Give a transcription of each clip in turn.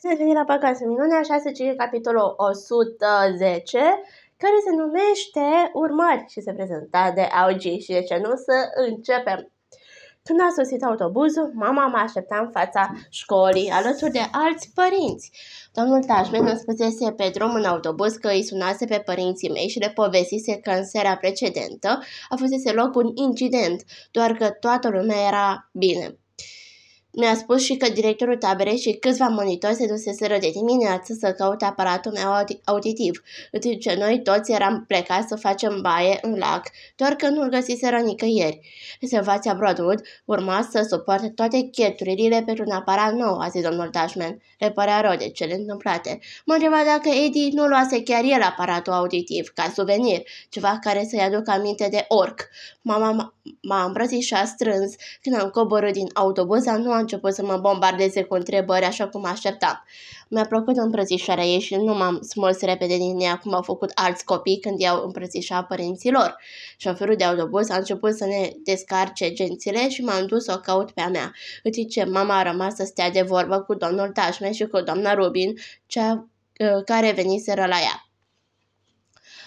Bine ați venit la Păcați Minune, așa se citește capitolul 110, care se numește Urmări și se prezenta de Augi și de ce nu să începem. Când a sosit autobuzul, mama mă aștepta în fața școlii, alături de alți părinți. Domnul Tajmen îmi spusese pe drum în autobuz că îi sunase pe părinții mei și le povestise că în seara precedentă a fusese loc un incident, doar că toată lumea era bine. Mi-a spus și că directorul taberei și câțiva monitori se duseseră de dimineață să caute aparatul meu auditiv, în timp ce noi toți eram plecați să facem baie în lac, doar că nu-l găsiseră nicăieri. Rezervația Broadwood urma să suporte toate cheturile pentru un aparat nou, a zis domnul Dashman. Le părea rău de cele întâmplate. Mă întreba dacă Eddie nu luase chiar el aparatul auditiv, ca suvenir, ceva care să-i aducă aminte de orc. Mama m-a îmbrățișat strâns când am coborât din autobuz, nu a început să mă bombardeze cu întrebări așa cum așteptam. Mi-a plăcut îmbrățișarea ei și nu m-am smuls repede din ea cum au făcut alți copii când i-au îmbrățișat părinților. Șoferul de autobuz a început să ne descarce gențile și m-am dus să o caut pe a mea, în timp ce mama a rămas să stea de vorbă cu domnul Tașme și cu doamna Rubin, cea uh, care veniseră la ea.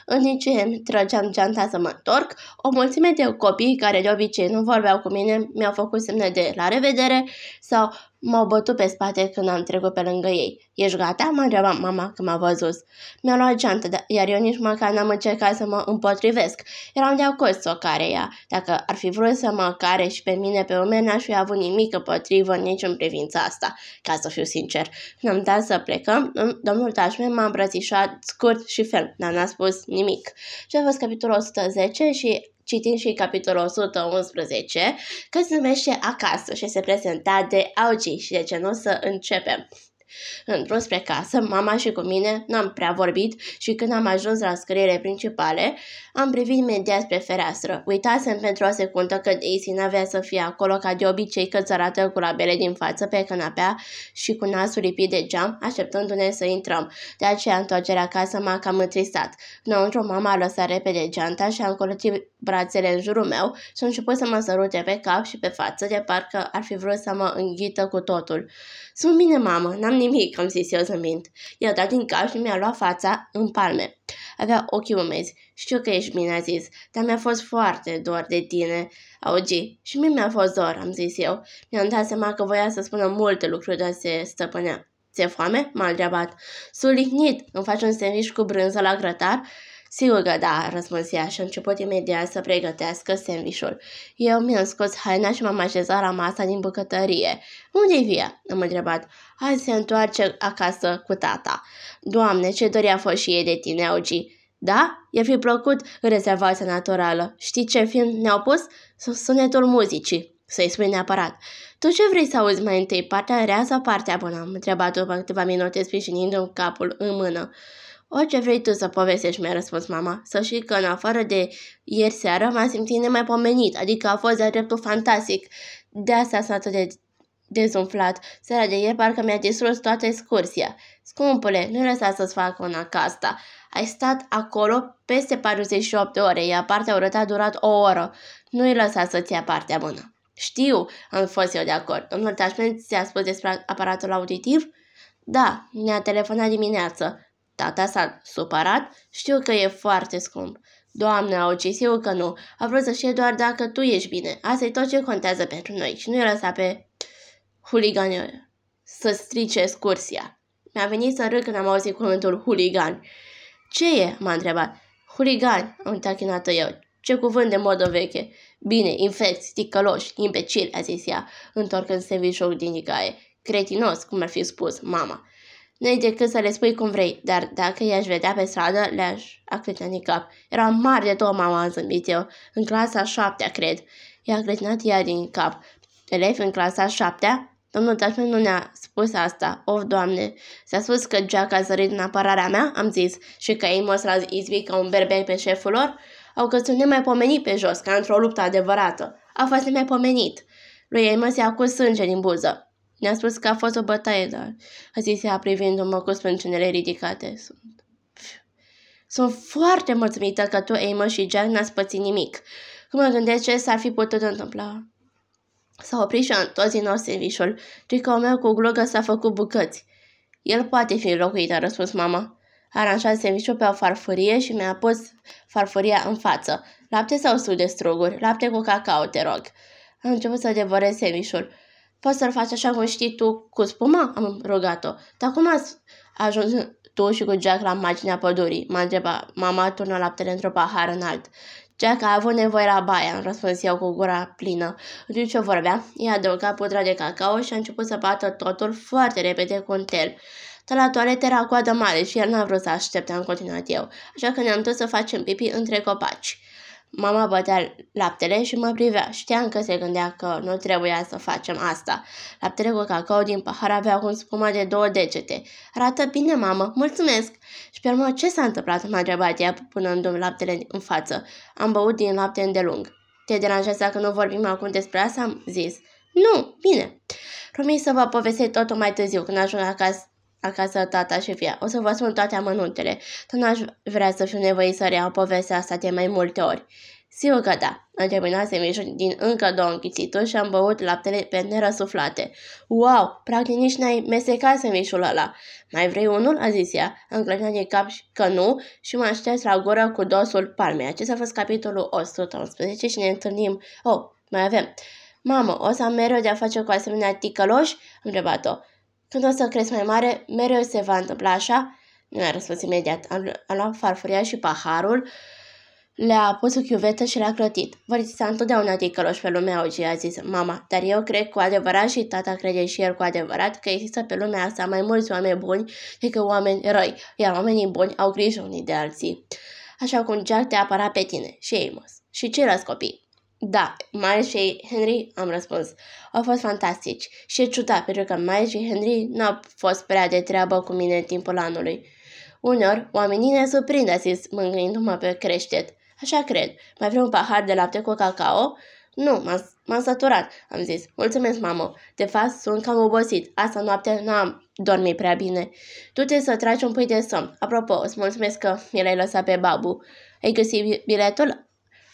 În timp ce îmi trăgeam geanta să mă întorc, o mulțime de copii care de obicei nu vorbeau cu mine mi-au făcut semne de la revedere sau M-au bătut pe spate când am trecut pe lângă ei. Ești gata?" m-a întrebat mama când m-a văzut. Mi-a luat geantă, iar eu nici măcar n-am încercat să mă împotrivesc. Eram de acord să o care ea. Dacă ar fi vrut să mă care și pe mine pe urmă, n-aș fi avut nimic împotrivă nici în privința asta, ca să fiu sincer. Când am dat să plecăm, domnul Tașmen m-a îmbrățișat scurt și ferm, dar n-a spus nimic. Și a fost capitolul 110 și citim și capitolul 111, că se numește Acasă și se prezenta de Augi și de ce nu să începem. În drum spre casă, mama și cu mine n-am prea vorbit și când am ajuns la scările principale, am privit imediat spre fereastră. Uitasem pentru o secundă că Daisy n-avea să fie acolo ca de obicei cățărată cu labele din față pe canapea și cu nasul lipit de geam, așteptându-ne să intrăm. De aceea întoarcerea acasă m-a cam întristat. Înăuntru mama a lăsat repede geanta și a încolotit brațele în jurul meu și a început să mă sărute pe cap și pe față, de parcă ar fi vrut să mă înghită cu totul. Sunt bine, mamă, n-am nimic, am zis eu zâmbind. I-a dat din cap și mi-a luat fața în palme. Avea ochii umezi. Știu că ești bine, a zis, dar mi-a fost foarte dor de tine, augi. Și mie mi-a fost dor, am zis eu. Mi-am dat seama că voia să spună multe lucruri, dar se stăpânea. Ți-e foame? M-a întrebat. Sulihnit, îmi faci un sandwich cu brânză la grătar? Sigur că da, răspuns ea și a început imediat să pregătească sandvișul. Eu mi-am scos haina și m-am așezat la masa din bucătărie. Unde-i via? Am întrebat. Hai să se întoarce acasă cu tata. Doamne, ce dori a fost și ei de tine, Augi. Da? I-a fi plăcut rezervația naturală. Știi ce film ne-au pus? Sunetul muzicii. Să-i spui neapărat. Tu ce vrei să auzi mai întâi, partea rea sau partea bună? Am întrebat după câteva minute sprijinind capul în mână. Orice vrei tu să povestești, mi-a răspuns mama. Să știi că în afară de ieri seară m-am simțit nemaipomenit, adică a fost de dreptul fantastic. De asta sunt atât de dezumflat. Seara de ieri parcă mi-a distrus toată excursia. Scumpule, nu lăsa să-ți fac una ca asta. Ai stat acolo peste 48 de ore, iar partea urâtă a durat o oră. Nu-i lăsa să-ți ia partea bună. Știu, am fost eu de acord. Domnul Tașmen ți-a spus despre aparatul auditiv? Da, ne-a telefonat dimineață. Tata s-a supărat? Știu că e foarte scump. Doamne, au eu că nu. A vrut să știe doar dacă tu ești bine. Asta e tot ce contează pentru noi și nu-i lăsa pe huligani să strice excursia. Mi-a venit să râd când am auzit cuvântul huligan. Ce e? m-a întrebat. Huligan, am tachinat eu. Ce cuvânt de modă veche. Bine, infecți, ticăloși, imbecil, a zis ea, întorcând serviciul din Nicaie. Cretinos, cum ar fi spus mama. Nu-i decât să le spui cum vrei, dar dacă i-aș vedea pe stradă, le-aș acretani cap. Era mare de tot, mama, am zâmbit eu. În clasa șaptea, cred. I-a cretinat ea din cap. Elevi în clasa șaptea? Domnul Tașman nu ne-a spus asta. Of, doamne, s-a spus că Jack a zărit în apărarea mea, am zis, și că ei mă l izbi ca un berbec pe șeful lor? Au căzut nemaipomenit pe jos, ca într-o luptă adevărată. A fost nemaipomenit. Lui ei mă se acuz sânge din buză. Ne-a spus că a fost o bătaie, dar a zis ea privindu-mă cu sprâncenele ridicate. Sunt... Sunt foarte mulțumită că tu, Emma și Jack n-ați pățit nimic. Cum mă gândesc ce s-ar fi putut întâmpla? S-a oprit și a întors din nou sandvișul. Tricou meu cu glogă s-a făcut bucăți. El poate fi înlocuit, a răspuns mama. A aranjat sandvișul pe o farfurie și mi-a pus farfuria în față. Lapte sau suc de struguri? Lapte cu cacao, te rog. Am început să devorez sandvișul. Poți să-l faci așa cum știi tu, cu spuma? Am rugat-o. Dar cum ați ajuns tu și cu Jack la marginea pădurii? M-a întrebat. Mama turnă laptele într-o pahar înalt. Jack a avut nevoie la baia, am răspuns eu cu gura plină. În timp ce vorbea, i-a adăugat pudra de cacao și a început să bată totul foarte repede cu un tel. Dar la toaletă era coadă mare și el n-a vrut să aștepte, am continuat eu, așa că ne-am dus să facem pipi între copaci. Mama bătea laptele și mă privea. Știam că se gândea că nu trebuia să facem asta. Laptele cu cacao din pahar avea un spuma de două degete. Arată bine, mamă, mulțumesc! Și pe urmă, ce s-a întâmplat? M-a întrebat ea, punându-mi laptele în față. Am băut din lapte îndelung. Te deranjează că nu vorbim acum despre asta? Am zis. Nu, bine. Promit să vă povestesc totul mai târziu, când ajung acasă acasă tata și fia. O să vă spun toate amănuntele, dar n-aș vrea să fiu nevoit să reiau povestea asta de mai multe ori. Sigur că da. Am terminat semișul din încă două închițituri și am băut laptele pe nerăsuflate. Wow, practic nici n-ai mesecat semișul ăla. Mai vrei unul? a zis ea. Am clătinat din cap că nu și m-am șters la gură cu dosul palmei. Acesta a fost capitolul 111 și ne întâlnim. Oh, mai avem. Mamă, o să am mereu de-a face cu asemenea ticăloși? Am întrebat-o. Când o să crezi mai mare, mereu se va întâmpla așa? Nu mi-a răspuns imediat. Am, am luat farfuria și paharul, le-a pus o chiuvetă și le-a clătit. Vor exista întotdeauna ticăloși pe lumea augie, a zis mama, dar eu cred cu adevărat și tata crede și el cu adevărat că există pe lumea asta mai mulți oameni buni decât oameni răi, iar oamenii buni au grijă unii de alții. Așa cum Jack te apăra pe tine și Amos și ceilalți copii. Da, Miles și Henry, am răspuns. Au fost fantastici și e ciudat pentru că Miles și Henry nu au fost prea de treabă cu mine în timpul anului. Unor, oamenii ne surprind, a zis, mângâindu-mă pe creștet. Așa cred. Mai vreau un pahar de lapte cu cacao? Nu, m-am săturat, am zis. Mulțumesc, mamă. De fapt, sunt cam obosit. Asta noapte n-am dormit prea bine. Tu te să tragi un pui de somn. Apropo, îți mulțumesc că mi l-ai lăsat pe babu. Ai găsit biletul?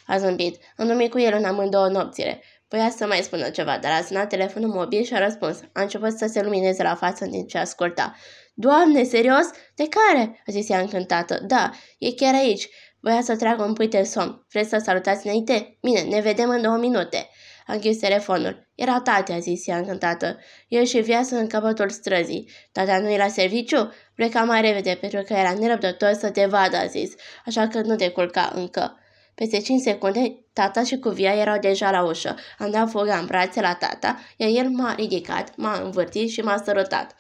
A zâmbit. Am dormit cu el în amândouă nopțile. Voia să mai spună ceva, dar a sunat telefonul mobil și a răspuns. A început să se lumineze la față în timp ce asculta. Doamne, serios? De care? A zis ea încântată. Da, e chiar aici. Voia să tragă un pui de somn. Vreți să salutați înainte? Bine, ne vedem în două minute. A închis telefonul. Era tate, a zis ea încântată. El și viață în capătul străzii. Tata nu era serviciu? Pleca mai repede pentru că era nerăbdător să te vadă, a zis. Așa că nu te culca încă. Peste 5 secunde, tata și cuvia erau deja la ușă. Am dat fuga în brațe la tata, iar el m-a ridicat, m-a învârtit și m-a sărutat.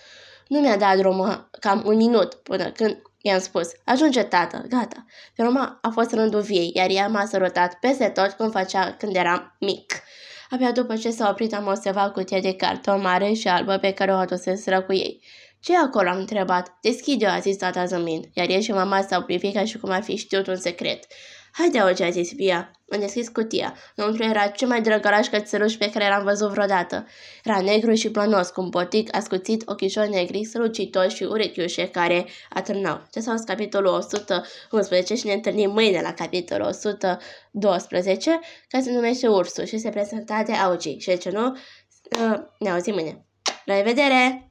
Nu mi-a dat drumul cam un minut până când i-am spus, ajunge tată, gata. Pe urmă a fost rândul viei, iar ea m-a sărutat peste tot cum făcea când eram mic. Abia după ce s-a oprit am observat cutia de carton mare și albă pe care o aduseseră cu ei. ce acolo?" am întrebat. Deschide-o," a zis tata zâmbind, iar el și mama s-au privit ca și cum ar fi știut un secret. Haide, auge, a zis Pia. Am deschis cutia. Înăuntru era cel mai drăgălaș cățeluș pe care l-am văzut vreodată. Era negru și plănos, cu un potic ascuțit, ochișori negri, strălucitori și urechiușe care atârnau. Ce s-a capitolul 111 și ne întâlnim mâine la capitolul 112, care se numește Ursul și se prezenta de Augi. Și de ce nu, uh, ne auzim mâine. La revedere!